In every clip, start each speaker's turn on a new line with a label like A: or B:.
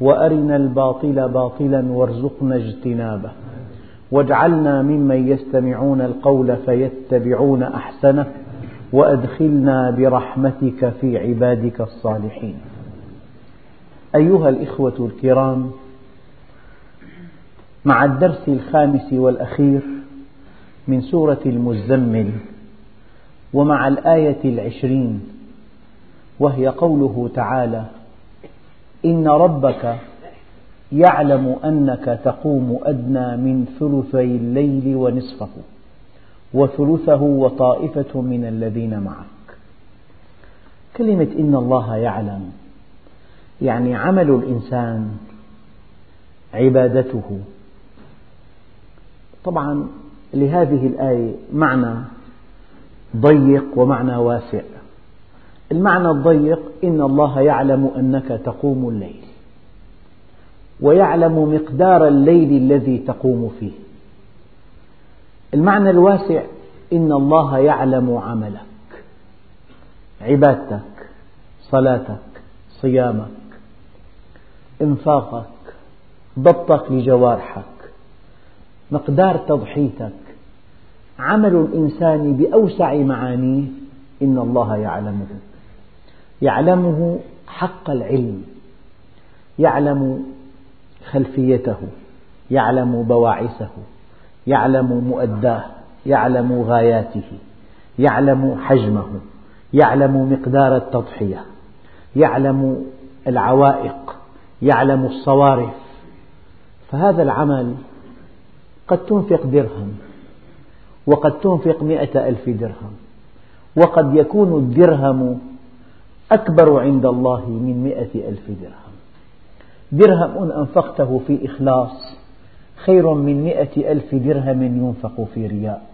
A: وأرنا الباطل باطلا وارزقنا اجتنابه. واجعلنا ممن يستمعون القول فيتبعون أحسنه وأدخلنا برحمتك في عبادك الصالحين. أيها الإخوة الكرام مع الدرس الخامس والأخير من سورة المزمل ومع الآية العشرين وهي قوله تعالى إن ربك يعلم أنك تقوم أدنى من ثلثي الليل ونصفه وثلثه وطائفة من الذين معك. كلمة إن الله يعلم يعني عمل الإنسان عبادته. طبعا لهذه الآية معنى ضيق ومعنى واسع. المعنى الضيق إن الله يعلم أنك تقوم الليل ويعلم مقدار الليل الذي تقوم فيه المعنى الواسع إن الله يعلم عملك عبادتك صلاتك صيامك إنفاقك ضبطك لجوارحك مقدار تضحيتك عمل الإنسان بأوسع معانيه إن الله يعلمه يعلمه حق العلم يعلم خلفيته يعلم بواعثه يعلم مؤداه يعلم غاياته يعلم حجمه يعلم مقدار التضحية يعلم العوائق يعلم الصوارف. فهذا العمل قد تنفق درهم وقد تنفق مئة ألف درهم وقد يكون الدرهم أكبر عند الله من مئة ألف درهم. درهم أنفقته في إخلاص خير من مئة ألف درهم ينفق في رياء.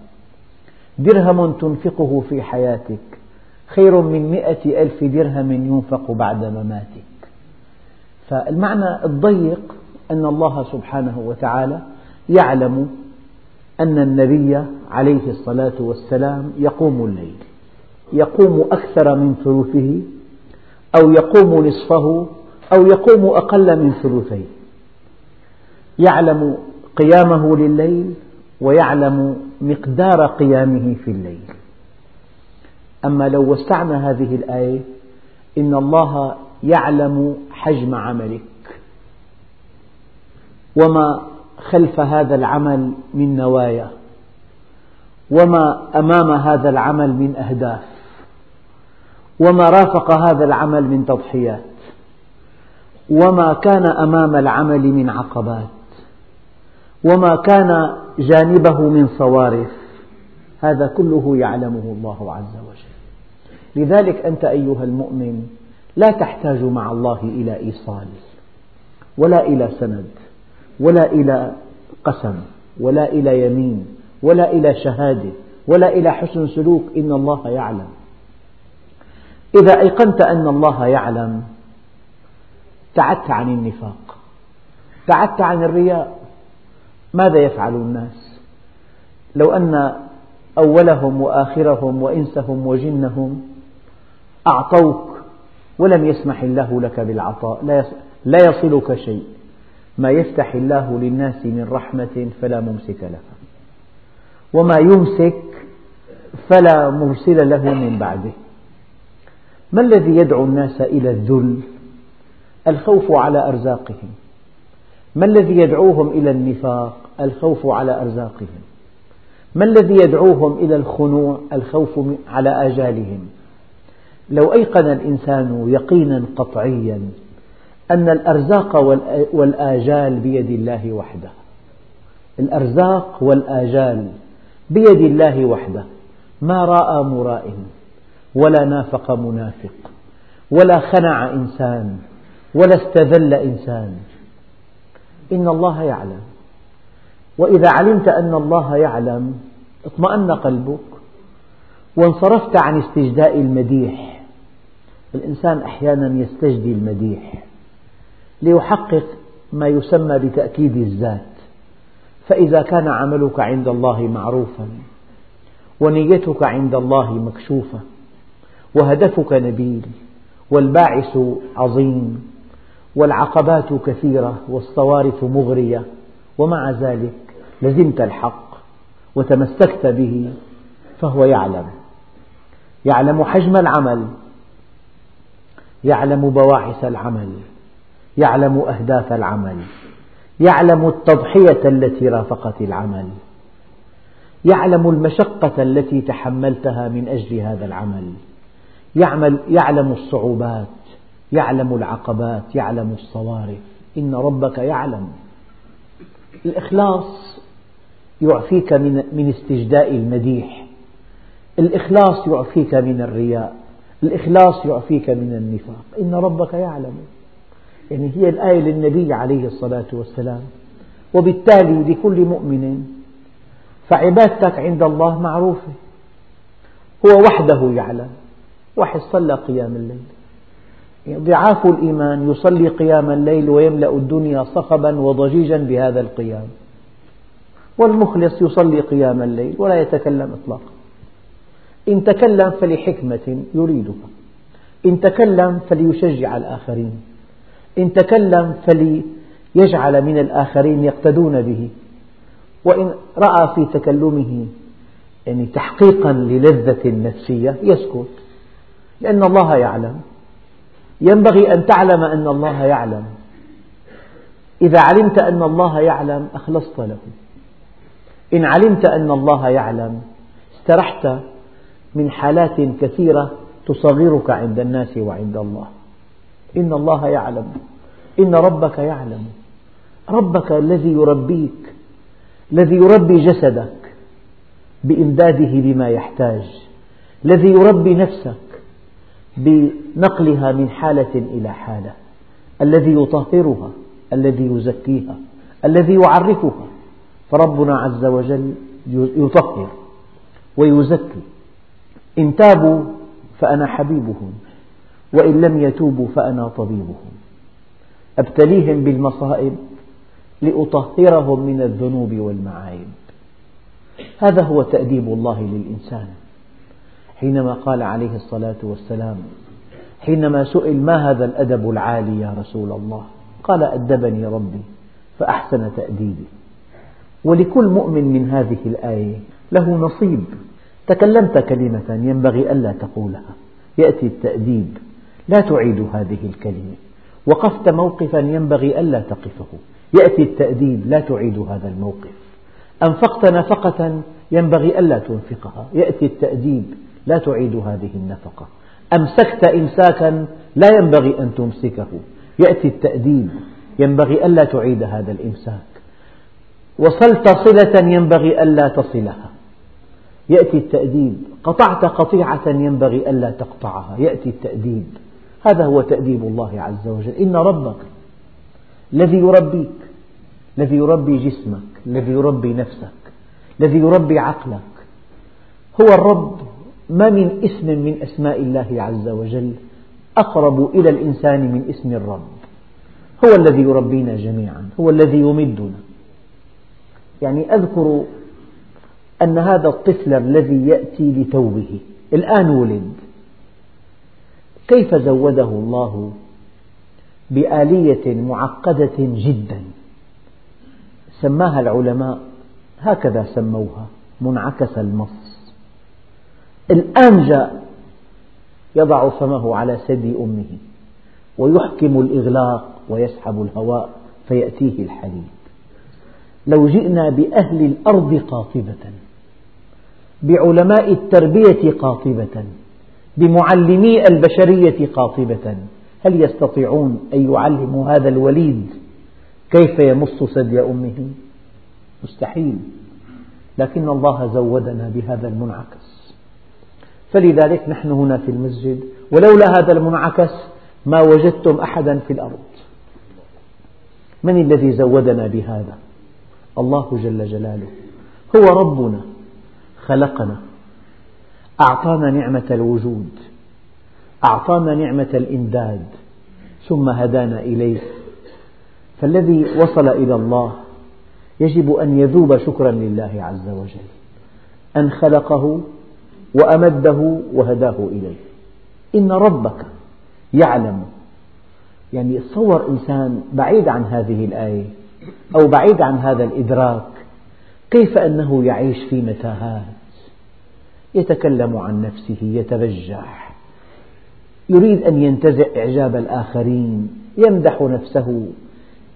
A: درهم تنفقه في حياتك خير من مئة ألف درهم ينفق بعد مماتك. فالمعنى الضيق أن الله سبحانه وتعالى يعلم أن النبي عليه الصلاة والسلام يقوم الليل يقوم أكثر من ثلثه أو يقوم نصفه أو يقوم أقل من ثلثيه. يعلم قيامه لليل ويعلم مقدار قيامه في الليل. أما لو وسعنا هذه الآية إن الله يعلم حجم عملك وما خلف هذا العمل من نوايا وما أمام هذا العمل من أهداف. وما رافق هذا العمل من تضحيات وما كان أمام العمل من عقبات وما كان جانبه من صوارف هذا كله يعلمه الله عز وجل. لذلك أنت أيها المؤمن لا تحتاج مع الله إلى إيصال ولا إلى سند ولا إلى قسم ولا إلى يمين ولا إلى شهادة ولا إلى حسن سلوك إن الله يعلم. إذا أيقنت أن الله يعلم ابتعدت عن النفاق ابتعدت عن الرياء ماذا يفعل الناس؟ لو أن أولهم وآخرهم وإنسهم وجنهم أعطوك ولم يسمح الله لك بالعطاء لا يصلك شيء ما يفتح الله للناس من رحمة فلا ممسك لها وما يمسك فلا مرسل له من بعده. ما الذي يدعو الناس إلى الذل؟ الخوف على أرزاقهم. ما الذي يدعوهم إلى النفاق؟ الخوف على أرزاقهم. ما الذي يدعوهم إلى الخنوع؟ الخوف على آجالهم. لو أيقن الإنسان يقينا قطعيا أن الأرزاق والآجال بيد الله وحده. الأرزاق والآجال بيد الله وحده. ما رأى مرائٍ ولا نافق منافق ولا خنع إنسان ولا استذل إنسان. إن الله يعلم. وإذا علمت أن الله يعلم اطمأن قلبك. وانصرفت عن استجداء المديح. الإنسان أحيانا يستجدي المديح. ليحقق ما يسمى بتأكيد الذات. فإذا كان عملك عند الله معروفا ونيتك عند الله مكشوفة وهدفك نبيل والباعث عظيم والعقبات كثيرة والصوارف مغرية ومع ذلك لزمت الحق وتمسكت به فهو يعلم. يعلم حجم العمل يعلم بواعث العمل يعلم أهداف العمل يعلم التضحية التي رافقت العمل يعلم المشقة التي تحملتها من أجل هذا العمل. يعلم الصعوبات يعلم العقبات يعلم الصوارف. إن ربك يعلم. الإخلاص يعفيك من استجداء المديح. الإخلاص يعفيك من الرياء. الإخلاص يعفيك من النفاق. إن ربك يعلم. يعني هي الآية للنبي عليه الصلاة والسلام. وبالتالي لكل مؤمن فعبادتك عند الله معروفة. هو وحده يعلم. واحد صلى قيام الليل. يعني ضعاف الإيمان يصلي قيام الليل ويملأ الدنيا صخبا وضجيجا بهذا القيام. والمخلص يصلي قيام الليل ولا يتكلم إطلاقا. إن تكلم فلحكمة يريدها إن تكلم فليشجع الآخرين. إن تكلم فليجعل من الآخرين يقتدون به. وإن رأى في تكلمه يعني تحقيقا للذة نفسية يسكت. لأن الله يعلم. ينبغي أن تعلم أن الله يعلم. إذا علمت أن الله يعلم أخلصت له إن علمت أن الله يعلم استرحت من حالات كثيرة تصغرك عند الناس وعند الله. إن الله يعلم. إن ربك يعلم. ربك الذي يربيك الذي يربي جسدك بإمداده بما يحتاج الذي يربي نفسك بنقلها من حالة إلى حالة. الذي يطهرها الذي يزكيها الذي يعرفها. فربنا عز وجل يطهر ويزكي. إن تابوا فأنا حبيبهم وإن لم يتوبوا فأنا طبيبهم. أبتليهم بالمصائب لأطهرهم من الذنوب والمعايب. هذا هو تأديب الله للإنسان. حينما قال عليه الصلاة والسلام حينما سئل ما هذا الأدب العالي يا رسول الله؟ قال أدبني ربي فأحسن تأديبي. ولكل مؤمن من هذه الآية له نصيب. تكلمت كلمة ينبغي ألا تقولها. يأتي التأديب. لا تعيد هذه الكلمة. وقفت موقفا ينبغي ألا تقفه. يأتي التأديب لا تعيد هذا الموقف. أنفقت نفقة ينبغي ألا تنفقها. يأتي التأديب لا تعيد هذه النفقة. أمسكت إمساكا لا ينبغي أن تمسكه. يأتي التأديب. ينبغي ألا تعيد هذا الإمساك. وصلت صلة ينبغي ألا تصلها. يأتي التأديب. قطعت قطيعة ينبغي ألا تقطعها. يأتي التأديب. هذا هو تأديب الله عز وجل. إن ربك الذي يربيك الذي يربي جسمك الذي يربي نفسك الذي يربي عقلك هو الرب. ما من اسم من أسماء الله عز وجل أقرب إلى الإنسان من اسم الرب. هو الذي يربينا جميعا هو الذي يمدنا. يعني أذكر أن هذا الطفل الذي يأتي لتوبه الآن ولد. كيف زوده الله بآلية معقدة جدا؟ سماها العلماء هكذا سموها منعكس المص. الآن جاء يضع فمه على ثدي أمه ويحكم الإغلاق ويسحب الهواء فيأتيه الحليب لو جئنا بأهل الأرض قاطبة بعلماء التربية قاطبة بمعلمي البشرية قاطبة هل يستطيعون أن يعلموا هذا الوليد كيف يمص ثدي أمه؟ مستحيل. لكن الله زودنا بهذا المنعكس. فلذلك نحن هنا في المسجد. ولولا هذا المنعكس ما وجدتم أحدا في الأرض. من الذي زودنا بهذا؟ الله جل جلاله. هو ربنا. خلقنا. أعطانا نعمة الوجود. أعطانا نعمة الإمداد. ثم هدانا إليه. فالذي وصل إلى الله يجب أن يذوب شكرا لله عز وجل. أن خلقه وأمده وهداه إليه. إن ربك يعلم. يعني تصور إنسان بعيد عن هذه الآية أو بعيد عن هذا الإدراك كيف أنه يعيش في متاهات. يتكلم عن نفسه يتبجح يريد أن ينتزع إعجاب الآخرين يمدح نفسه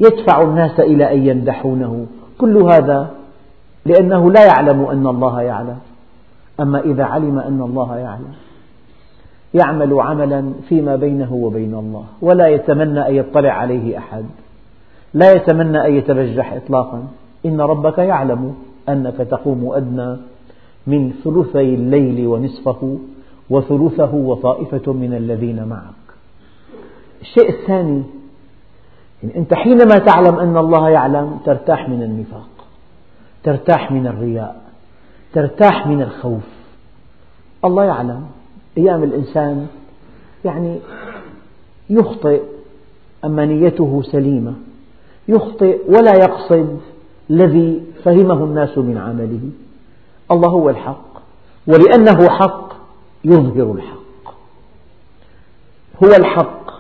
A: يدفع الناس إلى أن يمدحونه. كل هذا لأنه لا يعلم أن الله يعلم. أما إذا علم أن الله يعلم. يعمل عملا فيما بينه وبين الله ولا يتمنى أن يطلع عليه أحد. لا يتمنى أن يتبجح إطلاقا. إن ربك يعلم أنك تقوم أدنى من ثلثي الليل ونصفه وثلثه وطائفة من الذين معك. الشيء الثاني يعني أنت حينما تعلم أن الله يعلم ترتاح من النفاق ترتاح من الرياء. ترتاح من الخوف. الله يعلم. أيام الإنسان يعني يخطئ أما نيته سليمة. يخطئ ولا يقصد الذي فهمه الناس من عمله. الله هو الحق. ولأنه حق يظهر الحق. هو الحق.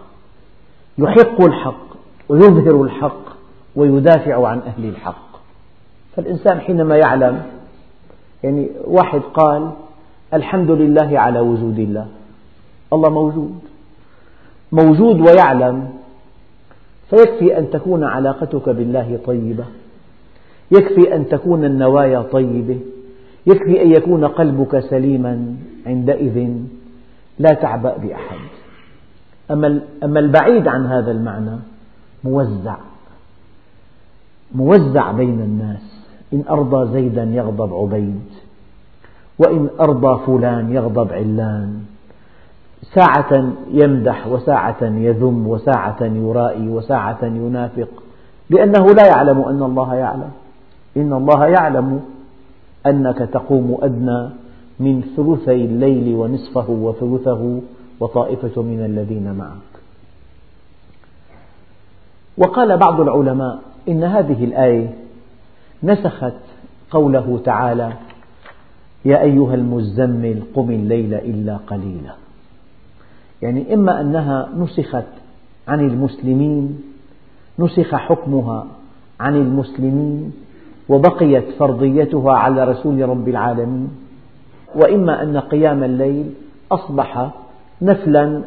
A: يحق الحق. ويظهر الحق. ويدافع عن أهل الحق. فالإنسان حينما يعلم يعني واحد قال الحمد لله على وجود الله. الله موجود. موجود ويعلم. فيكفي أن تكون علاقتك بالله طيبة. يكفي أن تكون النوايا طيبة. يكفي أن يكون قلبك سليما عندئذ لا تعبأ بأحد. أما البعيد عن هذا المعنى موزع. موزع بين الناس. إن أرضى زيدا يغضب عبيد وإن أرضى فلان يغضب علان. ساعة يمدح وساعة يذم وساعة يرائي وساعة ينافق لأنه لا يعلم أن الله يعلم. إن الله يعلم أنك تقوم أدنى من ثلثي الليل ونصفه وثلثه وطائفة من الذين معك. وقال بعض العلماء إن هذه الآية نسخت قوله تعالى يا أيها المزمل قم الليل إلا قليلا. يعني إما أنها نسخت عن المسلمين نسخ حكمها عن المسلمين وبقيت فرضيتها على رسول رب العالمين وإما أن قيام الليل أصبح نفلا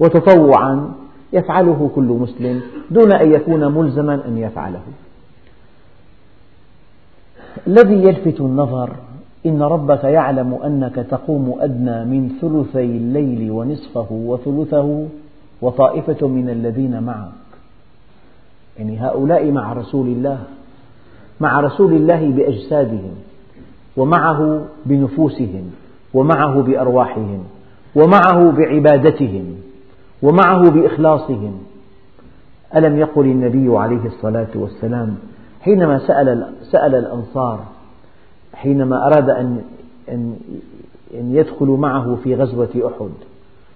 A: وتطوعا يفعله كل مسلم دون أن يكون ملزما أن يفعله. الذي يلفت النظر إن ربك يعلم أنك تقوم أدنى من ثلثي الليل ونصفه وثلثه وطائفة من الذين معك. يعني هؤلاء مع رسول الله مع رسول الله بأجسادهم ومعه بنفوسهم ومعه بأرواحهم ومعه بعبادتهم ومعه بإخلاصهم. ألم يقل النبي عليه الصلاة والسلام حينما سأل, سأل الأنصار حينما أراد أن أن يدخلوا معه في غزوة أحد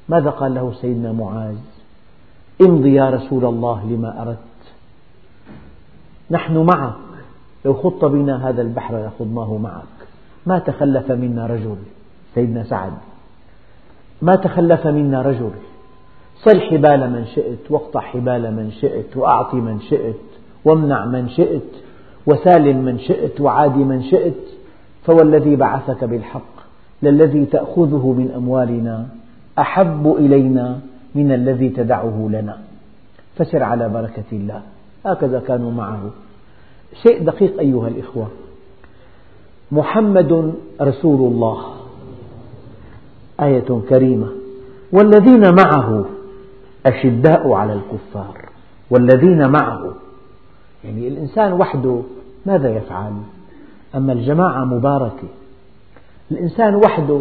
A: ماذا قال له سيدنا معاذ؟ امضي يا رسول الله لما أردت. نحن معك. لو خط بنا هذا البحر لخضناه معك. ما تخلف منا رجل سيدنا سعد. ما تخلف منا رجل. صل حبال من شئت واقطع حبال من شئت وأعط من شئت. وامنع من شئت وسالم من شئت وعادي من شئت فوالذي بعثك بالحق للذي تأخذه من أموالنا أحب إلينا من الذي تدعه لنا. فسر على بركة الله. هكذا كانوا معه. شيء دقيق أيها الإخوة. محمد رسول الله. آية كريمة. والذين معه أشداء على الكفار. والذين معه يعني الإنسان وحده ماذا يفعل؟ أما الجماعة مباركة. الإنسان وحده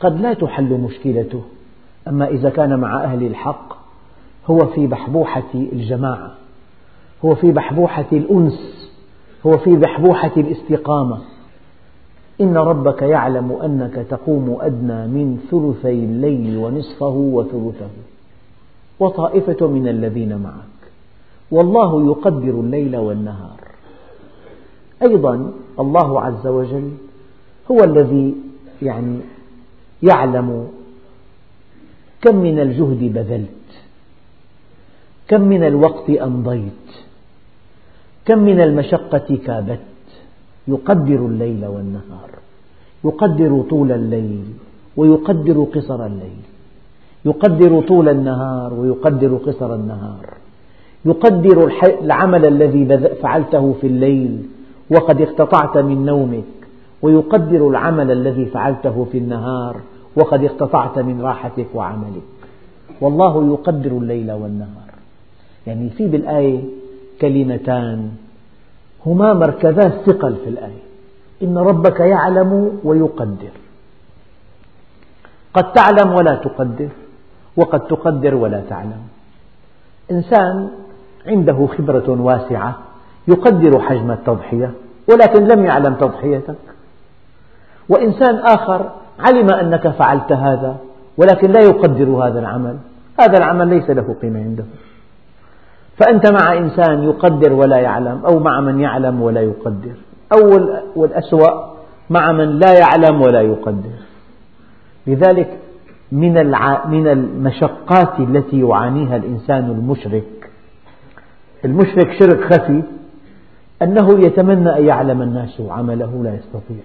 A: قد لا تحل مشكلته. أما إذا كان مع أهل الحق هو في بحبوحة الجماعة هو في بحبوحة الأنس هو في بحبوحة الاستقامة. إن ربك يعلم أنك تقوم أدنى من ثلثي الليل ونصفه وثلثه. وطائفة من الذين معك. والله يقدر الليل والنهار. أيضا الله عز وجل هو الذي يعني يعلم كم من الجهد بذلت كم من الوقت أمضيت كم من المشقة كابت. يقدر الليل والنهار يقدر طول الليل ويقدر قصر الليل يقدر طول النهار ويقدر قصر النهار. يقدر العمل الذي فعلته في الليل وقد اقتطعت من نومك ويقدر العمل الذي فعلته في النهار وقد اقتطعت من راحتك وعملك. والله يقدر الليل والنهار. يعني في بالآية كلمتان هما مركزا الثقل في الآية. إن ربك يعلم ويقدر. قد تعلم ولا تقدر وقد تقدر ولا تعلم. إنسان عنده خبرة واسعة يقدر حجم التضحية ولكن لم يعلم تضحيتك. وإنسان آخر علم أنك فعلت هذا ولكن لا يقدر هذا العمل. هذا العمل ليس له قيمة عنده. فأنت مع إنسان يقدر ولا يعلم أو مع من يعلم ولا يقدر. أو والأسوأ مع من لا يعلم ولا يقدر. لذلك من المشقات التي يعانيها الإنسان المشرك المشرك شرك خفي أنه يتمنى أن يعلم الناس عمله لا يستطيع.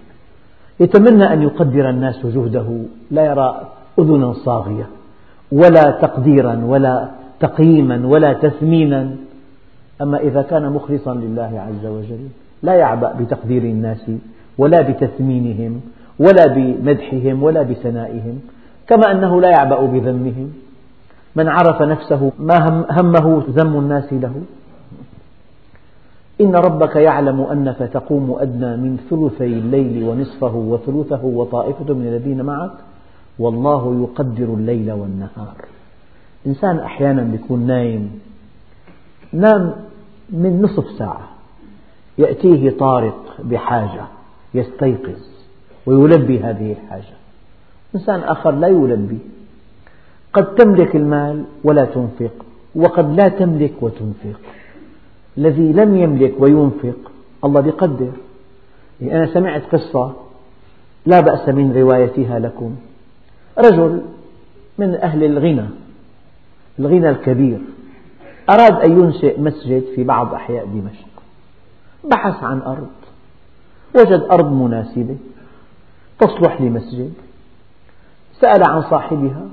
A: يتمنى أن يقدر الناس جهده لا يرى أذنا صاغية ولا تقديرا ولا تقييما ولا تثمينا. أما إذا كان مخلصا لله عز وجل لا يعبأ بتقدير الناس ولا بتثمينهم ولا بمدحهم ولا بثنائهم. كما أنه لا يعبأ بذمهم. من عرف نفسه ما همه ذم الناس له. إن ربك يعلم أنك تقوم أدنى من ثلثي الليل ونصفه وثلثه وطائفة من الذين معك والله يقدر الليل والنهار. إنسان أحيانا يكون نايم نام من نصف ساعة يأتيه طارق بحاجة يستيقظ ويلبي هذه الحاجة. إنسان آخر لا يلبي. قد تملك المال ولا تنفق وقد لا تملك وتنفق. الذي لم يملك وينفق. الله يقدر يعني أنا سمعت قصة لا بأس من روايتها لكم. رجل من أهل الغنى الغنى الكبير أراد أن ينشئ مسجد في بعض أحياء دمشق. بحث عن أرض. وجد أرض مناسبة. تصلح لمسجد. سأل عن صاحبها.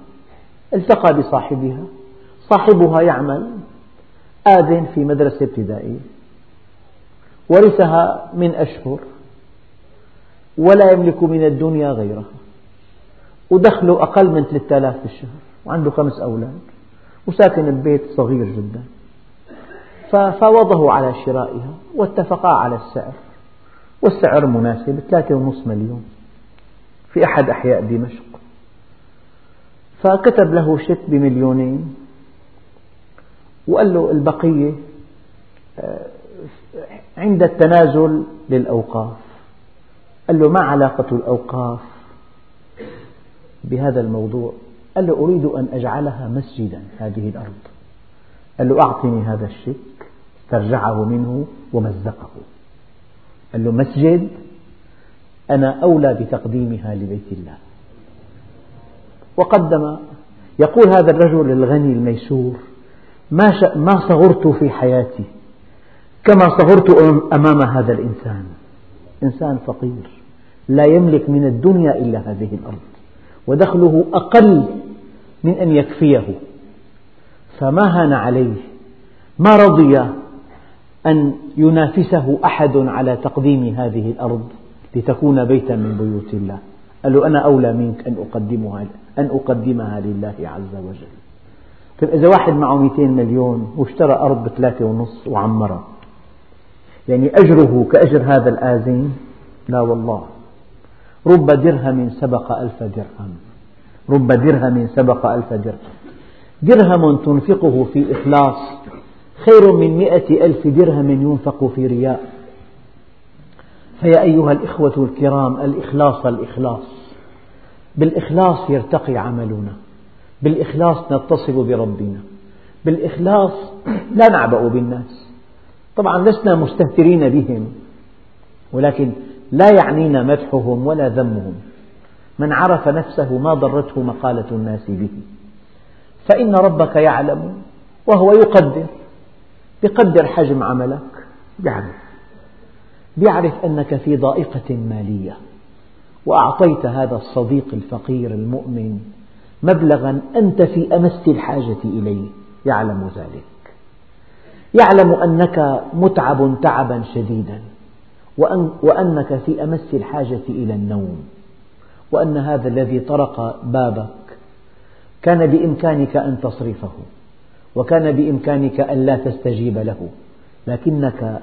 A: التقى بصاحبها. صاحبها يعمل. آذن في مدرسة ابتدائية. ورثها من أشهر. ولا يملك من الدنيا غيرها. ودخله أقل من 3000 في الشهر وعنده خمس أولاد. وساكن ببيت صغير جدا. ففاوضه على شرائها. واتفقا على السعر. والسعر مناسب. ثلاثة ونصف مليون. في أحد أحياء دمشق. فكتب له شيك بمليونين. وقال له البقية آه، عند التنازل للأوقاف. قال له ما علاقة الأوقاف بهذا الموضوع؟ قال له أريد أن أجعلها مسجدا هذه الأرض. قال له أعطني هذا الشيك استرجعه منه ومزقه. قال له مسجد أنا أولى بتقديمها لبيت الله. وقدم يقول هذا الرجل الغني الميسور ما ما صغرت في حياتي كما صغرت أمام هذا الإنسان. إنسان فقير لا يملك من الدنيا إلا هذه الأرض ودخله أقل من أن يكفيه. فما هان عليه؟ ما رضي أن ينافسه أحد على تقديم هذه الأرض لتكون بيتا من بيوت الله؟ قال له أنا أولى منك أن أقدمها أن أقدمها لله عز وجل. طيب إذا واحد معه 200 مليون واشترى أرض بثلاثة ونص وعمرها يعني أجره كأجر هذا الآذن لا والله. رب درهم سبق ألف درهم. رب درهم سبق ألف درهم. درهم تنفقه في إخلاص خير من مئة ألف درهم ينفق في رياء. فيا أيها الإخوة الكرام الإخلاص الإخلاص. بالإخلاص يرتقي عملنا. بالإخلاص نتصل بربنا. بالإخلاص لا نعبأ بالناس. طبعا لسنا مستهترين بهم ولكن لا يعنينا مدحهم ولا ذمهم. من عرف نفسه ما ضرته مقالة الناس به. فإن ربك يعلم وهو يقدر يقدر حجم عملك يعرف. يعرف أنك في ضائقة مالية. وأعطيت هذا الصديق الفقير المؤمن مبلغا أنت في أمس الحاجة إليه. يعلم ذلك. يعلم أنك متعب تعبا شديدا وأنك في أمس الحاجة إلى النوم وأن هذا الذي طرق بابك كان بإمكانك أن تصرفه وكان بإمكانك أن لا تستجيب له. لكنك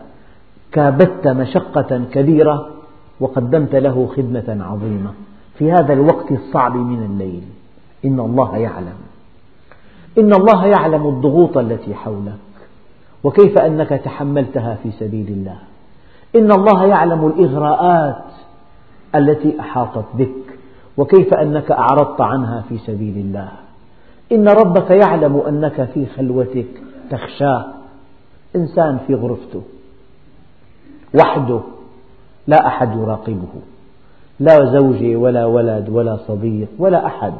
A: كابدت مشقة كبيرة وقدمت له خدمة عظيمة في هذا الوقت الصعب من الليل. إن الله يعلم. إن الله يعلم الضغوط التي حولك وكيف أنك تحملتها في سبيل الله. إن الله يعلم الإغراءات التي أحاطت بك وكيف أنك أعرضت عنها في سبيل الله. إن ربك يعلم أنك في خلوتك تخشاه إنسان في غرفته وحده لا أحد يراقبه. لا زوجة ولا ولد ولا صديق ولا أحد.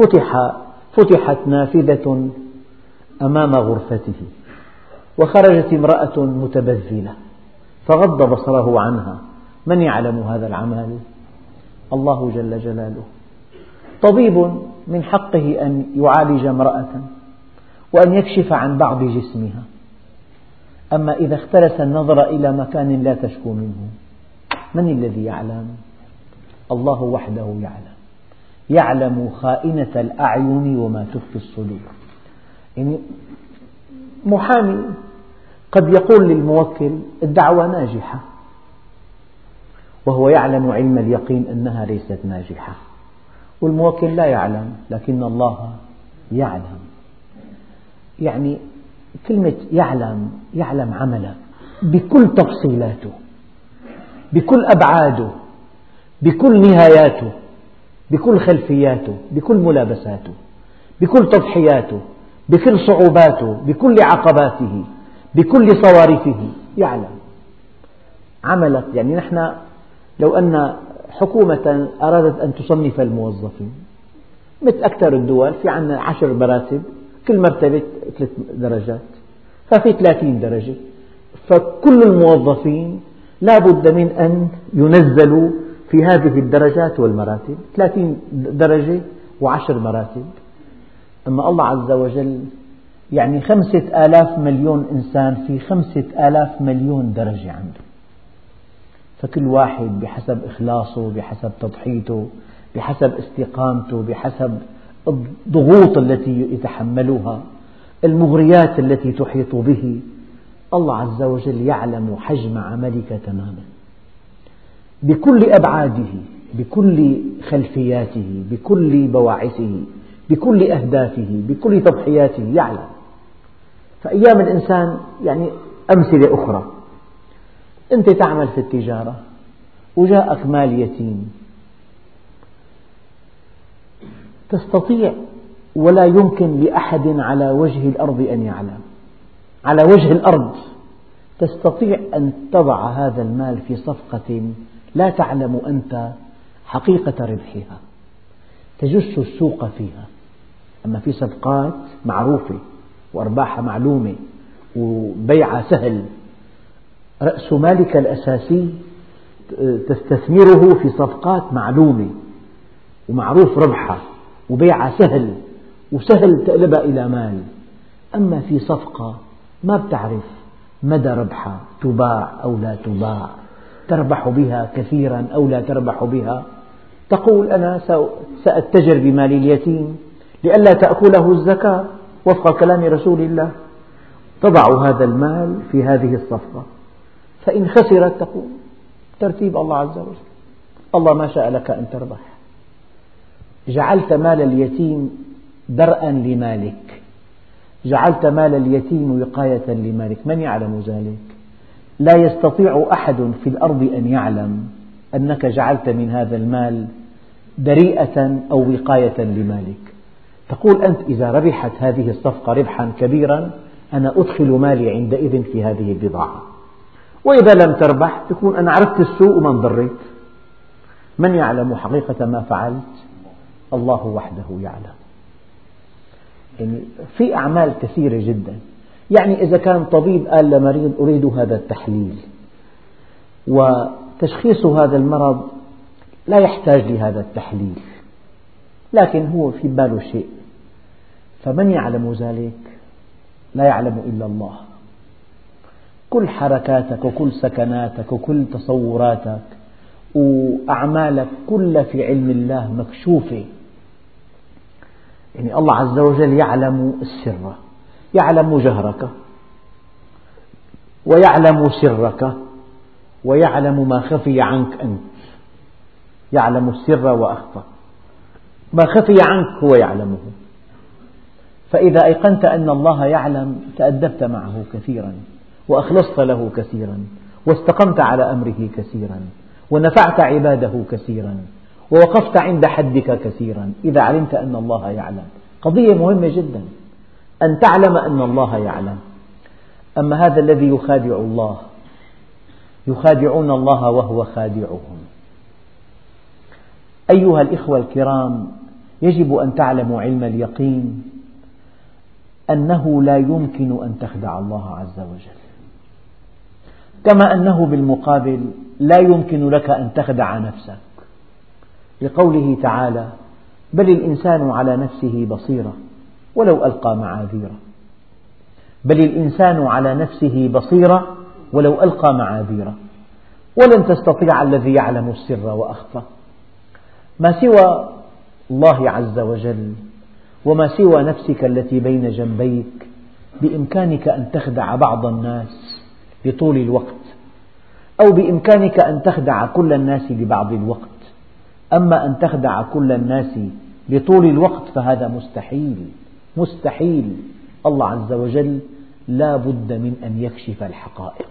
A: فتح فتحت نافذة أمام غرفته وخرجت امرأة متبذلة فغض بصره عنها. من يعلم هذا العمل؟ الله جل جلاله. طبيب من حقه أن يعالج امرأة وأن يكشف عن بعض جسمها. أما إذا اختلس النظر إلى مكان لا تشكو منه من الذي يعلم؟ الله وحده يعلم. يعلم خائنة الأعين وما تخفي الصدور. يعني محامي قد يقول للموكل الدعوة ناجحة وهو يعلم علم اليقين أنها ليست ناجحة. والموكل لا يعلم لكن الله يعلم. يعني كلمة يعلم يعلم عمله بكل تفصيلاته بكل أبعاده بكل نهاياته. بكل خلفياته بكل ملابساته بكل تضحياته بكل صعوباته بكل عقباته بكل صوارفه يعلم. عملت يعني نحن لو أن حكومة أرادت أن تصنف الموظفين مثل أكثر الدول في عندنا عشر مراتب كل مرتبة ثلاث درجات ففي ثلاثين درجة. فكل الموظفين لا بد من أن ينزلوا في هذه الدرجات والمراتب ثلاثين درجة وعشر مراتب. أما الله عز وجل يعني خمسة آلاف مليون إنسان في خمسة آلاف مليون درجة عنده. فكل واحد بحسب إخلاصه بحسب تضحيته بحسب استقامته بحسب الضغوط التي يتحملها المغريات التي تحيط به الله عز وجل يعلم حجم عملك تماما. بكل أبعاده بكل خلفياته بكل بواعثه بكل أهدافه بكل تضحياته يعلم. فأيام الإنسان يعني أمثلة أخرى. أنت تعمل في التجارة وجاءك مال يتيم. تستطيع ولا يمكن لأحد على وجه الأرض أن يعلم. على وجه الأرض تستطيع أن تضع هذا المال في صفقة لا تعلم أنت حقيقة ربحها. تجس السوق فيها. أما في صفقات معروفة وأرباحها معلومة وبيعها سهل رأس مالك الأساسي تستثمره في صفقات معلومة ومعروف ربحها وبيعها سهل وسهل تقلبها إلى مال. أما في صفقة ما بتعرف مدى ربحها تباع أو لا تباع. تربح بها كثيرا أو لا تربح بها. تقول أنا سأتجر بمال اليتيم لئلا تأكله الزكاة. وفق كلام رسول الله. تضع هذا المال في هذه الصفقة. فإن خسرت تقول ترتيب الله عز وجل. الله ما شاء لك أن تربح. جعلت مال اليتيم درءا لمالك. جعلت مال اليتيم وقاية لمالك. من يعلم ذلك؟ لا يستطيع أحد في الأرض أن يعلم أنك جعلت من هذا المال دريئة أو وقاية لمالك. تقول أنت إذا ربحت هذه الصفقة ربحا كبيرا أنا أدخل مالي عندئذ في هذه البضاعة. وإذا لم تربح تكون أنا عرفت السوق وما انضريت من يعلم حقيقة ما فعلت؟ الله وحده يعلم. يعني في أعمال كثيرة جدا. يعني إذا كان طبيب قال لمريض أريد هذا التحليل. وتشخيص هذا المرض لا يحتاج لهذا التحليل. لكن هو في باله شيء. فمن يعلم ذلك؟ لا يعلم إلا الله. كل حركاتك وكل سكناتك وكل تصوراتك وأعمالك كلها في علم الله مكشوفة. يعني الله عز وجل يعلم السر. يعلم جهرك ويعلم سرك ويعلم ما خفي عنك أنت. يعلم السر وأخفى. ما خفي عنك هو يعلمه. فإذا أيقنت أن الله يعلم تأدبت معه كثيرا وأخلصت له كثيرا واستقمت على أمره كثيرا ونفعت عباده كثيرا ووقفت عند حدك كثيرا إذا علمت أن الله يعلم. قضية مهمة جدا. أن تعلم أن الله يعلم. أما هذا الذي يخادع الله يخادعون الله وهو خادعهم. أيها الإخوة الكرام يجب أن تعلموا علم اليقين أنه لا يمكن أن تخدع الله عز وجل. كما أنه بالمقابل لا يمكن لك أن تخدع نفسك. لقوله تعالى بل الإنسان على نفسه بصيرة. ولو ألقى معاذيره. بل الإنسان على نفسه بصيرة ولو ألقى معاذيره. ولن تستطيع الذي يعلم السر وأخفى. ما سوى الله عز وجل وما سوى نفسك التي بين جنبيك بإمكانك أن تخدع بعض الناس لطول الوقت أو بإمكانك أن تخدع كل الناس لبعض الوقت. أما أن تخدع كل الناس لطول الوقت فهذا مستحيل. مستحيل. الله عز وجل لا بد من أن يكشف الحقائق.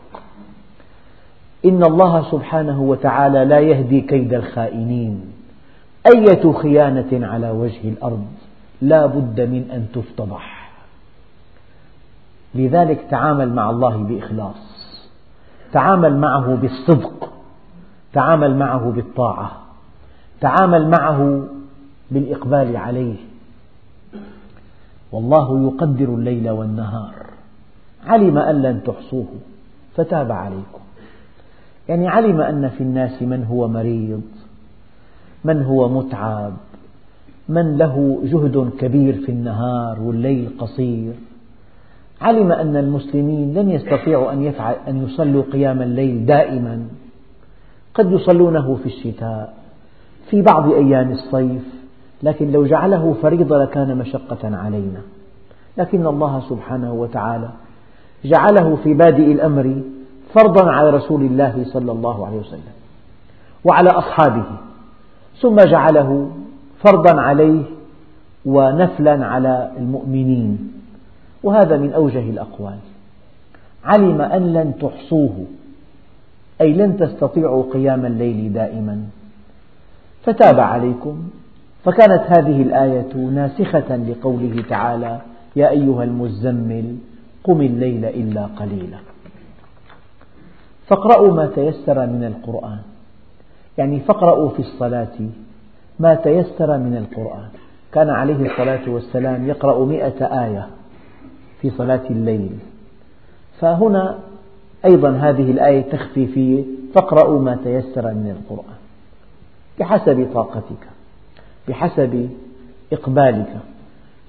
A: إن الله سبحانه وتعالى لا يهدي كيد الخائنين. أية خيانة على وجه الأرض لا بد من أن تفتضح. لذلك تعامل مع الله بإخلاص. تعامل معه بالصدق. تعامل معه بالطاعة. تعامل معه بالإقبال عليه. والله يقدر الليل والنهار. علم أن لن تحصوه فتاب عليكم. يعني علم أن في الناس من هو مريض من هو متعب من له جهد كبير في النهار والليل قصير. علم أن المسلمين لن يستطيعوا أن, يفعل أن يصلوا قيام الليل دائما. قد يصلونه في الشتاء في بعض أيام الصيف. لكن لو جعله فريضة لكان مشقة علينا. لكن الله سبحانه وتعالى جعله في بادئ الأمر فرضا على رسول الله صلى الله عليه وسلم وعلى أصحابه ثم جعله فرضا عليه ونفلا على المؤمنين. وهذا من أوجه الأقوال. علم أن لن تحصوه أي لن تستطيعوا قيام الليل دائما. فتاب عليكم. فكانت هذه الآية ناسخة لقوله تعالى يا أيها المزمل قم الليل إلا قليلا. فاقرأوا ما تيسر من القرآن. يعني فاقرأوا في الصلاة ما تيسر من القرآن. كان عليه الصلاة والسلام يقرأ مئة آية في صلاة الليل. فهنا أيضا هذه الآية تخفي في فاقرأوا ما تيسر من القرآن بحسب طاقتك. بحسب إقبالك.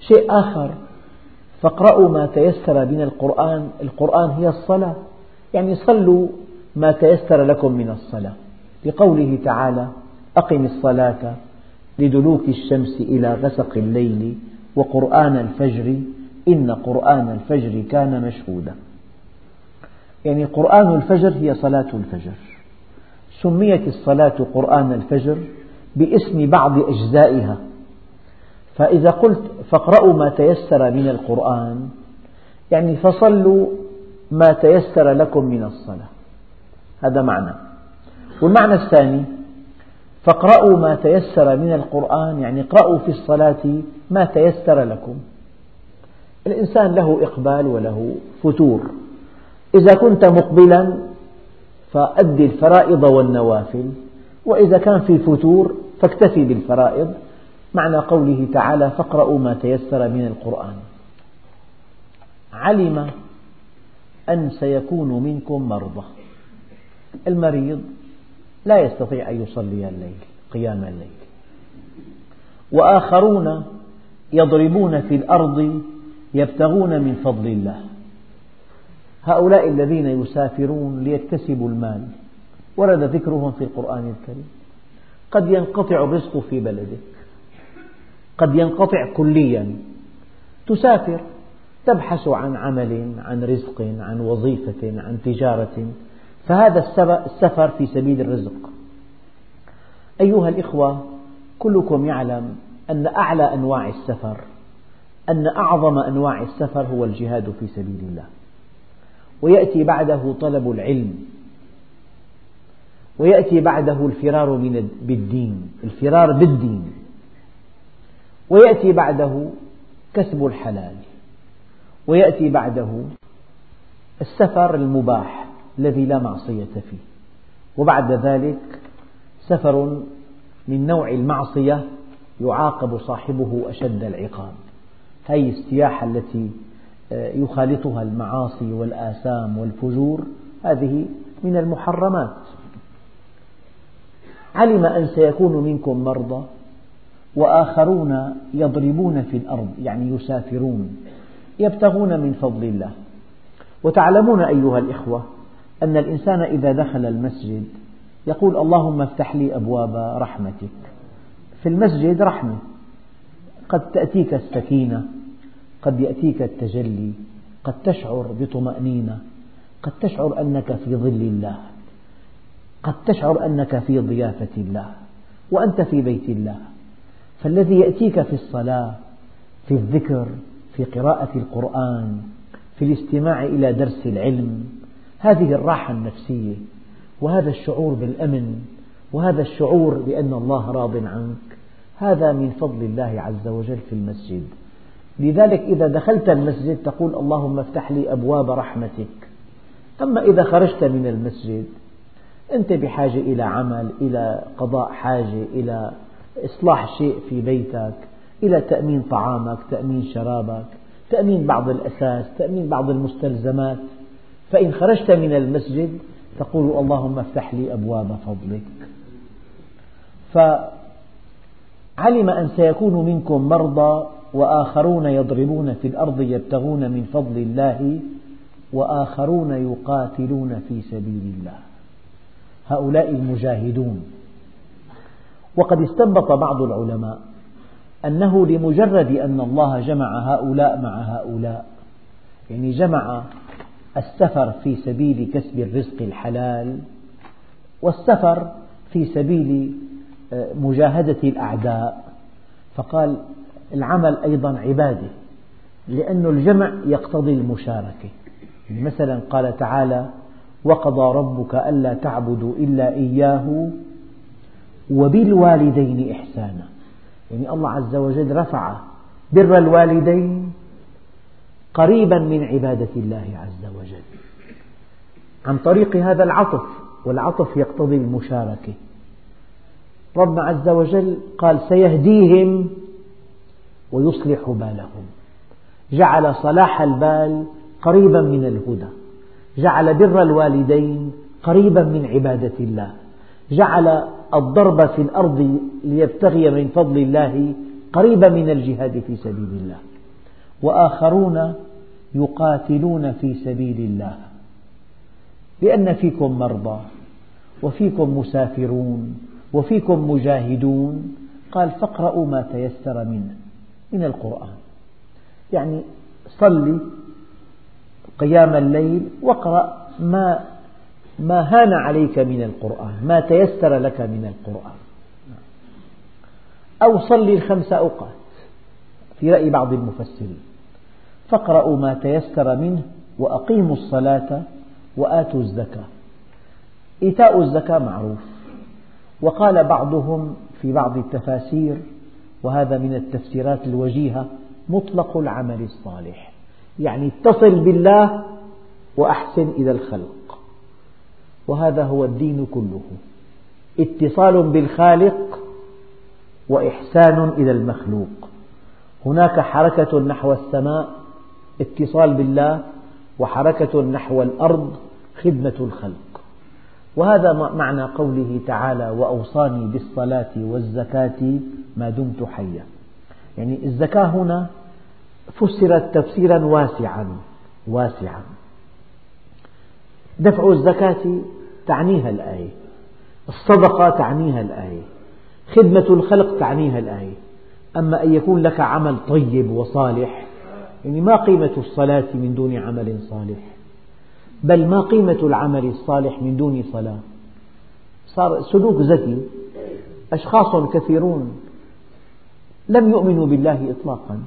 A: شيء آخر فاقرأوا ما تيسر من القرآن. القرآن هي الصلاة. يعني صلوا ما تيسر لكم من الصلاة. لقوله تعالى أقم الصلاة لدلوك الشمس إلى غسق الليل وقرآن الفجر إن قرآن الفجر كان مشهودا. يعني قرآن الفجر هي صلاة الفجر. سميت الصلاة قرآن الفجر باسم بعض أجزائها. فإذا قلت فاقرأوا ما تيسر من القرآن يعني فصلوا ما تيسر لكم من الصلاة. هذا معنى. والمعنى الثاني فاقرأوا ما تيسر من القرآن يعني اقرأوا في الصلاة ما تيسر لكم. الإنسان له إقبال وله فتور. إذا كنت مقبلا فأد الفرائض والنوافل. وإذا كان في فتور فاكتفي بالفرائض معنى قوله تعالى فاقرأوا ما تيسر من القرآن علم أن سيكون منكم مرضى. المريض لا يستطيع أن يصلي الليل قيام الليل. وآخرون يضربون في الأرض يبتغون من فضل الله. هؤلاء الذين يسافرون ليكتسبوا المال. ورد ذكرهم في القرآن الكريم. قد ينقطع الرزق في بلدك. قد ينقطع كليا. تسافر تبحث عن عمل عن رزق عن وظيفة عن تجارة. فهذا السفر في سبيل الرزق. أيها الإخوة كلكم يعلم أن أعلى أنواع السفر أن أعظم أنواع السفر هو الجهاد في سبيل الله. ويأتي بعده طلب العلم. ويأتي بعده الفرار من بالدين الفرار بالدين. ويأتي بعده كسب الحلال. ويأتي بعده السفر المباح الذي لا معصية فيه. وبعد ذلك سفر من نوع المعصية يعاقب صاحبه أشد العقاب. هذه السياحة التي آه، يخالطها المعاصي والآثام والفجور هذه من المحرمات. علم أن سيكون منكم مرضى وآخرون يضربون في الأرض يعني يسافرون يبتغون من فضل الله. وتعلمون أيها الإخوة أن الإنسان إذا دخل المسجد يقول اللهم افتح لي أبواب رحمتك. في المسجد رحمة قد تأتيك السكينة قد يأتيك التجلي قد تشعر بطمأنينة قد تشعر أنك في ظل الله. قد تشعر أنك في ضيافة الله وأنت في بيت الله فالذي يأتيك في الصلاة في الذكر في قراءة القرآن في الاستماع إلى درس العلم هذه الراحة النفسية وهذا الشعور بالأمن وهذا الشعور بأن الله راض عنك هذا من فضل الله عز وجل في المسجد. لذلك إذا دخلت المسجد تقول اللهم افتح لي أبواب رحمتك أما إذا خرجت من المسجد أنت بحاجة إلى عمل إلى قضاء حاجة إلى إصلاح شيء في بيتك إلى تأمين طعامك تأمين شرابك تأمين بعض الأساس تأمين بعض المستلزمات. فإن خرجت من المسجد تقول اللهم افتح لي أبواب فضلك. فعلم أن سيكون منكم مرضى وآخرون يضربون في الأرض يبتغون من فضل الله وآخرون يقاتلون في سبيل الله. هؤلاء المجاهدون. وقد استنبط بعض العلماء أنه لمجرد أن الله جمع هؤلاء مع هؤلاء يعني جمع السفر في سبيل كسب الرزق الحلال والسفر في سبيل آه، مجاهدة الأعداء. فقال العمل أيضا عبادة لأن الجمع يقتضي المشاركة. مثلا قال تعالى وقضى ربك ألا تعبدوا إلا إياه وبالوالدين إحسانا. يعني الله عز وجل رفع بر الوالدين قريبا من عبادة الله عز وجل. عن طريق هذا العطف والعطف يقتضي المشاركة. ربنا عز وجل قال سيهديهم ويصلح بالهم. جعل صلاح البال قريبا من الهدى. جعل بر الوالدين قريبا من عبادة الله. جعل الضرب في الأرض ليبتغي من فضل الله قريبا من الجهاد في سبيل الله. وآخرون يقاتلون في سبيل الله. لأن فيكم مرضى وفيكم مسافرون وفيكم مجاهدون. قال فاقرأوا ما تيسر منه من القرآن. يعني صلي قيام الليل واقرأ ما ما هان عليك من القرآن ما تيسر لك من القرآن. أو صلي الخمس أوقات في رأي بعض المفسرين. فاقرأوا ما تيسر منه وأقيموا الصلاة وآتوا الزكاة. إيتاء الزكاة معروف. وقال بعضهم في بعض التفاسير وهذا من التفسيرات الوجيهة مطلق العمل الصالح. يعني اتصل بالله وأحسن إلى الخلق. وهذا هو الدين كله. اتصال بالخالق وإحسان إلى المخلوق. هناك حركة نحو السماء اتصال بالله وحركة نحو الأرض خدمة الخلق. وهذا معنى قوله تعالى وأوصاني بالصلاة والزكاة ما دمت حيا. يعني الزكاة هنا فسرت تفسيرا واسعا واسعا. دفع الزكاة تعنيها الآية الصدقة تعنيها الآية خدمة الخلق تعنيها الآية. أما أن يكون لك عمل طيب وصالح يعني ما قيمة الصلاة من دون عمل صالح؟ بل ما قيمة العمل الصالح من دون صلاة؟ صار سلوك ذكي أشخاص كثيرون لم يؤمنوا بالله إطلاقا.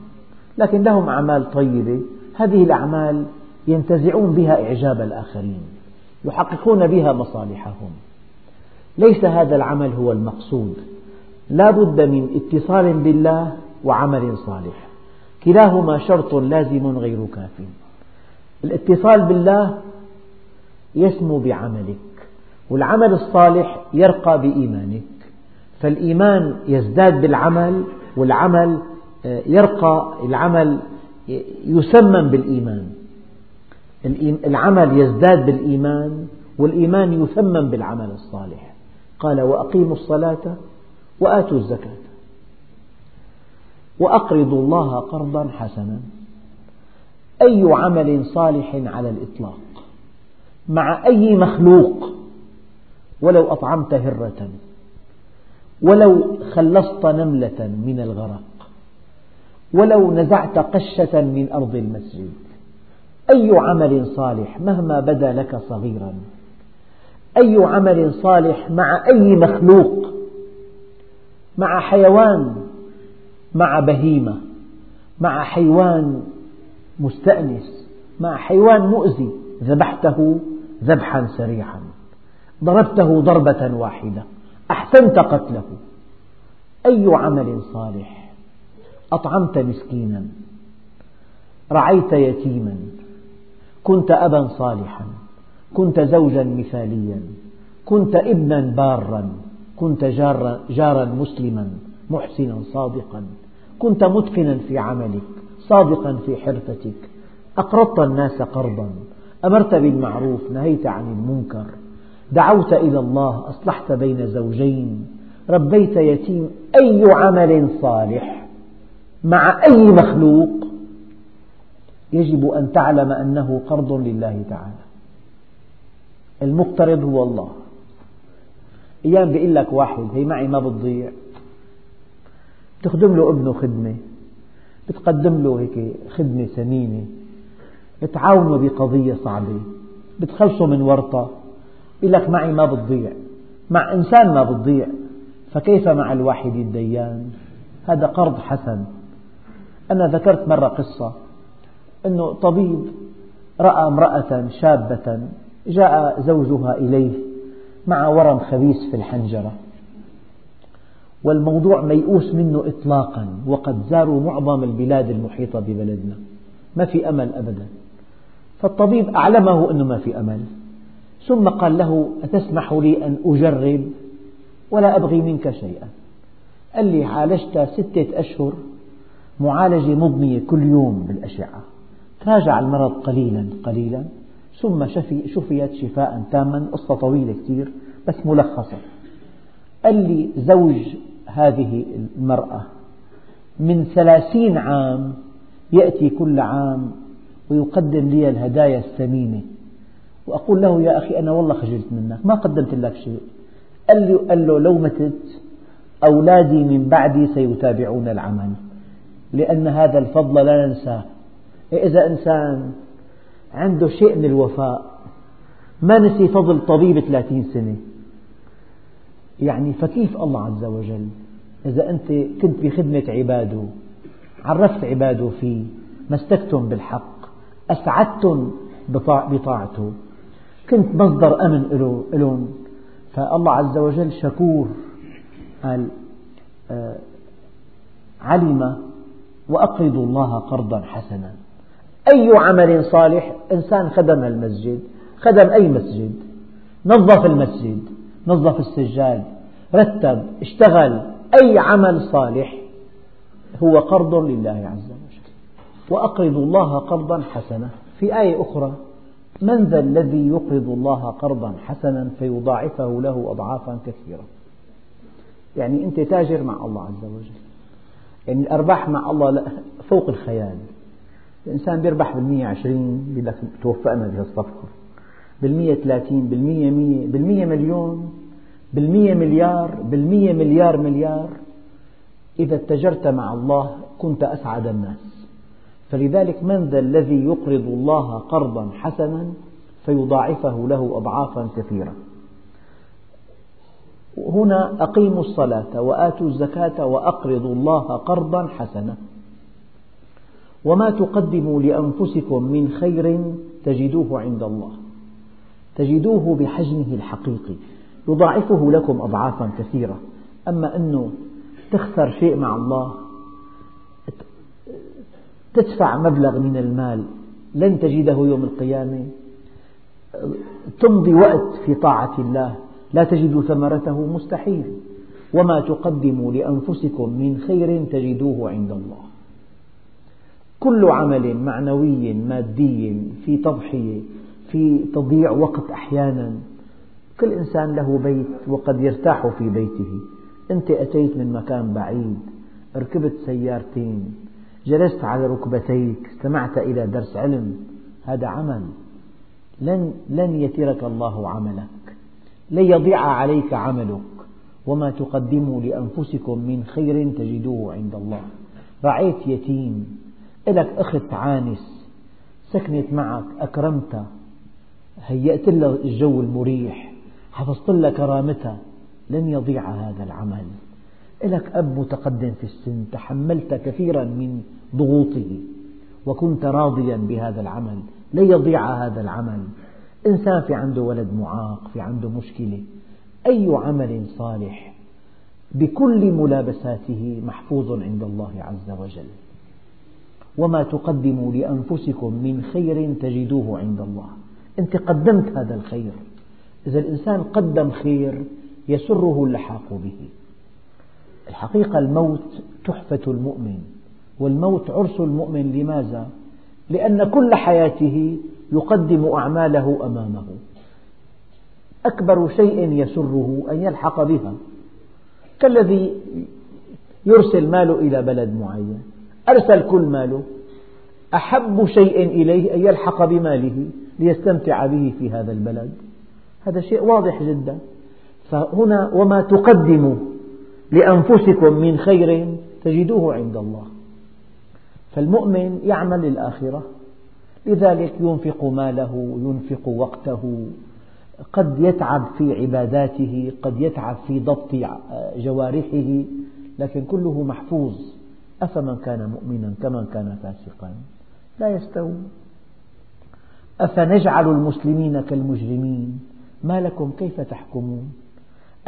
A: لكن لهم أعمال طيبة. هذه الأعمال ينتزعون بها إعجاب الآخرين يحققون بها مصالحهم. ليس هذا العمل هو المقصود. لا بد من اتصال بالله وعمل صالح. كلاهما شرط لازم غير كاف. الاتصال بالله يسمو بعملك والعمل الصالح يرقى بإيمانك. فالإيمان يزداد بالعمل والعمل يرقى العمل يسمن بالإيمان. العمل يزداد بالإيمان والإيمان يثمن بالعمل الصالح. قال وأقيموا الصلاة وآتوا الزكاة. وأقرضوا الله قرضا حسنا. أي عمل صالح على الإطلاق. مع أي مخلوق. ولو أطعمت هرة. ولو خلصت نملة من الغرق. ولو نزعت قشة من أرض المسجد. أي عمل صالح مهما بدا لك صغيرا. أي عمل صالح مع أي مخلوق. مع حيوان مع بهيمة. مع حيوان مستأنس. مع حيوان مؤذي. ذبحته ذبحا سريعا. ضربته ضربة واحدة. أحسنت قتله. أي عمل صالح أطعمت مسكينا رعيت يتيما كنت أبا صالحا كنت زوجا مثاليا كنت ابنا بارا كنت جارا, جارا مسلما محسنا صادقا كنت متقنا في عملك صادقا في حرفتك أقرضت الناس قرضا أمرت بالمعروف نهيت عن المنكر دعوت إلى الله أصلحت بين زوجين ربيت يتيم أي عمل صالح؟ مع أي مخلوق يجب أن تعلم أنه قرض لله تعالى. المقترض هو الله. أيام بيقول لك واحد هي معي ما بتضيع. بتخدم له ابنه خدمة. بتقدم له هيك خدمة ثمينة بتعاونه بقضية صعبة. بتخلصه من ورطة. يقول لك معي ما بتضيع. مع إنسان ما بتضيع فكيف مع الواحد الديان؟ هذا قرض حسن. أنا ذكرت مرة قصة أنه طبيب رأى امرأة شابة جاء زوجها إليه مع ورم خبيث في الحنجرة. والموضوع ميؤوس منه إطلاقا وقد زاروا معظم البلاد المحيطة ببلدنا. ما في أمل أبدا. فالطبيب أعلمه أنه ما في أمل. ثم قال له أتسمح لي أن أجرب؟ ولا أبغي منك شيئا. قال لي عالجت ستة أشهر معالجة مضنية كل يوم بالأشعة. تراجع المرض قليلا قليلا ثم شفي شفيت شفاء تاما قصة طويلة كثير بس ملخصة قال لي زوج هذه المرأة من ثلاثين عام يأتي كل عام ويقدم لي الهدايا الثمينة وأقول له يا أخي أنا والله خجلت منك ما قدمت لك شيء. قال, لي قال له لو متت أولادي من بعدي سيتابعون العمل. لأن هذا الفضل لا ننساه. إذا إنسان عنده شيء من الوفاء ما نسي فضل طبيب ثلاثين سنة. يعني فكيف الله عز وجل؟ إذا أنت كنت بخدمة عباده عرفت عباده فيه مسكتم بالحق أسعدتم بطاعته كنت مصدر أمن لهم فالله عز وجل شكور قال آه، علم وأقرضوا الله قرضا حسنا. أي عمل صالح إنسان خدم المسجد خدم أي مسجد؟ نظف المسجد نظف السجاد رتب اشتغل أي عمل صالح؟ هو قرض لله عز وجل. وأقرضوا الله قرضا حسنا. في آية أخرى من ذا الذي يقرض الله قرضا حسنا فيضاعفه له أضعافا كثيرة. يعني أنت تاجر مع الله عز وجل. يعني الأرباح مع الله فوق الخيال. الإنسان بيربح بالمية عشرين بيقول لك توفقنا بهالصفقة بالمية ثلاثين بالمية مية بالمية مليون بالمية مليار بالمية مليار مليار. إذا اتجرت مع الله كنت أسعد الناس. فلذلك من ذا الذي يقرض الله قرضا حسنا فيضاعفه له أضعافا كثيرة. هنا أقيموا الصلاة وآتوا الزكاة وأقرضوا الله قرضا حسنا. وما تقدموا لأنفسكم من خير تجدوه عند الله. تجدوه بحجمه الحقيقي. يضاعفه لكم أضعافا كثيرة. أما أنه تخسر شيء مع الله تدفع مبلغ من المال لن تجده يوم القيامة تمضي وقت في طاعة الله لا تجد ثمرته مستحيل. وما تقدموا لأنفسكم من خير تجدوه عند الله. كل عمل معنوي مادي في تضحية في تضييع وقت أحيانا كل إنسان له بيت وقد يرتاح في بيته. أنت أتيت من مكان بعيد ركبت سيارتين جلست على ركبتيك استمعت إلى درس علم هذا عمل. لن, لن يترك الله عملك لن يضيع عليك عملك وما تقدموا لأنفسكم من خير تجدوه عند الله. رعيت يتيم. لك أخت عانس. سكنت معك أكرمتها. هيأت لها الجو المريح. حفظت لها كرامتها. لن يضيع هذا العمل. لك أب متقدم في السن. تحملت كثيرا من ضغوطه. وكنت راضيا بهذا العمل. لن يضيع هذا العمل. إنسان في عنده ولد معاق في عنده مشكلة أي عمل صالح بكل ملابساته محفوظ عند الله عز وجل. وما تقدموا لأنفسكم من خير تجدوه عند الله. أنت قدمت هذا الخير. إذا الإنسان قدم خير يسره اللحاق به. الحقيقة الموت تحفة المؤمن والموت عرس المؤمن. لماذا؟ لأن كل حياته يقدم أعماله أمامه. أكبر شيء يسره أن يلحق بها كالذي يرسل ماله إلى بلد معين أرسل كل ماله. أحب شيء إليه أن يلحق بماله ليستمتع به في هذا البلد. هذا شيء واضح جدا. فهنا وما تقدموا لأنفسكم من خير تجدوه عند الله. فالمؤمن يعمل للآخرة. لذلك ينفق ماله ينفق وقته. قد يتعب في عباداته قد يتعب في ضبط جوارحه لكن كله محفوظ. أفمن كان مؤمنا كمن كان فاسقا؟ لا يستوون أفنجعل المسلمين كالمجرمين؟ ما لكم كيف تحكمون؟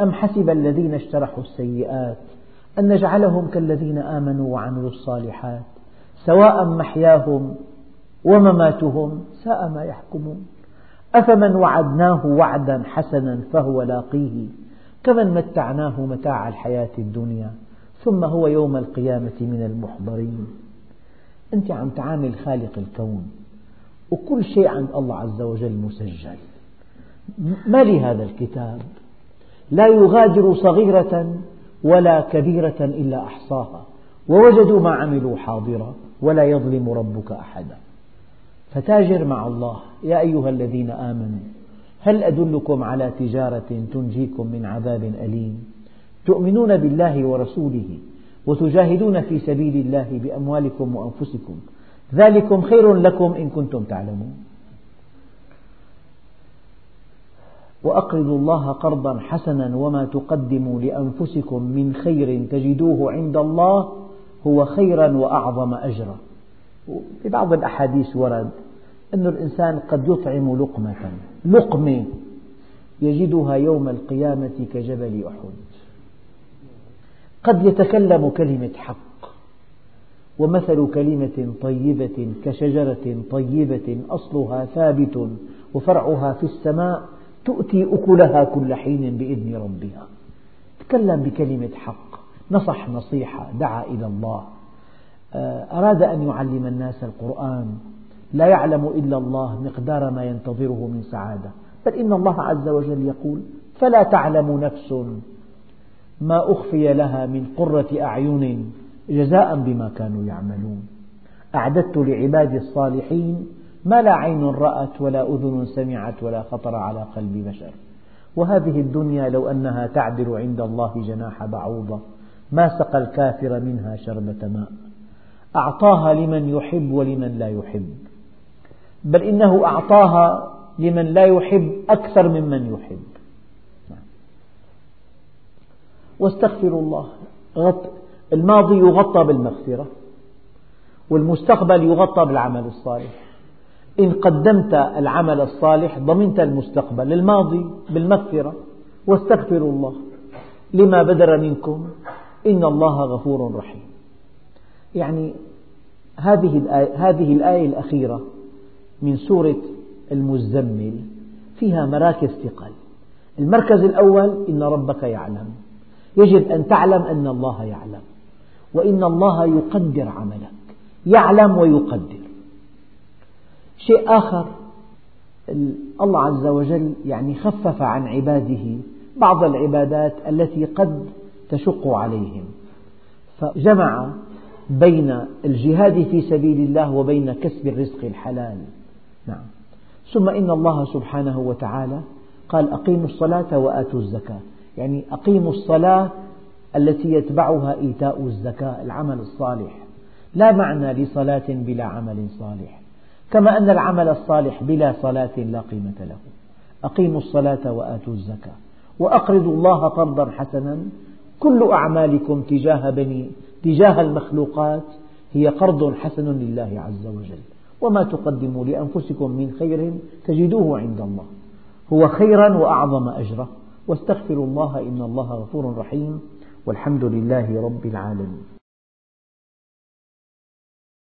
A: أم حسب الذين اشترحوا السيئات أن نجعلهم كالذين آمنوا وعملوا الصالحات؟ سواء محياهم ومماتهم ساء ما يحكمون. أفمن وعدناه وعدا حسنا فهو لاقيه كمن متعناه متاع الحياة الدنيا ثم هو يوم القيامة من المحضرين. أنت عم تعامل خالق الكون وكل شيء عند الله عز وجل مسجل. ما لهذا الكتاب؟ لا يغادر صغيرة ولا كبيرة إلا أحصاها ووجدوا ما عملوا حاضرا ولا يظلم ربك أحدا. فتاجر مع الله. يا أيها الذين آمنوا هل أدلكم على تجارة تنجيكم من عذاب أليم؟ تؤمنون بالله ورسوله وتجاهدون في سبيل الله بأموالكم وأنفسكم. ذلكم خير لكم إن كنتم تعلمون. وأقرضوا الله قرضا حسنا وما تقدموا لأنفسكم من خير تجدوه عند الله هو خيرا وأعظم أجرا. في بعض الأحاديث ورد أن الإنسان قد يطعم لقمة لقمة يجدها يوم القيامة كجبل أحد. قد يتكلم كلمة حق ومثل كلمة طيبة كشجرة طيبة أصلها ثابت وفرعها في السماء تؤتي أكلها كل حين بإذن ربها. تكلم بكلمة حق نصح نصيحة دعا إلى الله. آه، أراد أن يعلم الناس القرآن. لا يعلم إلا الله مقدار ما ينتظره من سعادة. بل إن الله عز وجل يقول فلا تعلم نفس ما أخفي لها من قرة أعين جزاء بما كانوا يعملون. أعددت لعبادي الصالحين ما لا عين رأت ولا أذن سمعت ولا خطر على قلب بشر. وهذه الدنيا لو أنها تعدل عند الله جناح بعوضة ما سقى الكافر منها شربة ماء. أعطاها لمن يحب ولمن لا يحب. بل إنه أعطاها لمن لا يحب أكثر ممن يحب. واستغفروا الله. الماضي يغطى بالمغفرة والمستقبل يغطى بالعمل الصالح. إن قدمت العمل الصالح ضمنت المستقبل الماضي بالمغفرة. واستغفروا الله. لما بدر منكم. إن الله غفور رحيم. يعني هذه الآية, هذه الآية الأخيرة من سورة المزمل فيها مراكز ثقل. المركز الأول إن ربك يعلم. يجب أن تعلم أن الله يعلم. وإن الله يقدر عملك. يعلم ويقدر. شيء آخر الله عز وجل يعني خفف عن عباده بعض العبادات التي قد تشق عليهم. فجمع بين الجهاد في سبيل الله وبين كسب الرزق الحلال. ثم إن الله سبحانه وتعالى قال أقيموا الصلاة وآتوا الزكاة. يعني أقيموا الصلاة التي يتبعها إيتاء الزكاة العمل الصالح. لا معنى لصلاة بلا عمل صالح. كما أن العمل الصالح بلا صلاة لا قيمة له. أقيموا الصلاة وآتوا الزكاة. وأقرضوا الله قرضا حسنا. كل أعمالكم تجاه بني تجاه المخلوقات هي قرض حسن لله عز وجل. وما تقدموا لأنفسكم من خير تجدوه عند الله. هو خيرا وأعظم أجرا واستغفروا الله إن الله غفور رحيم. والحمد لله رب العالمين.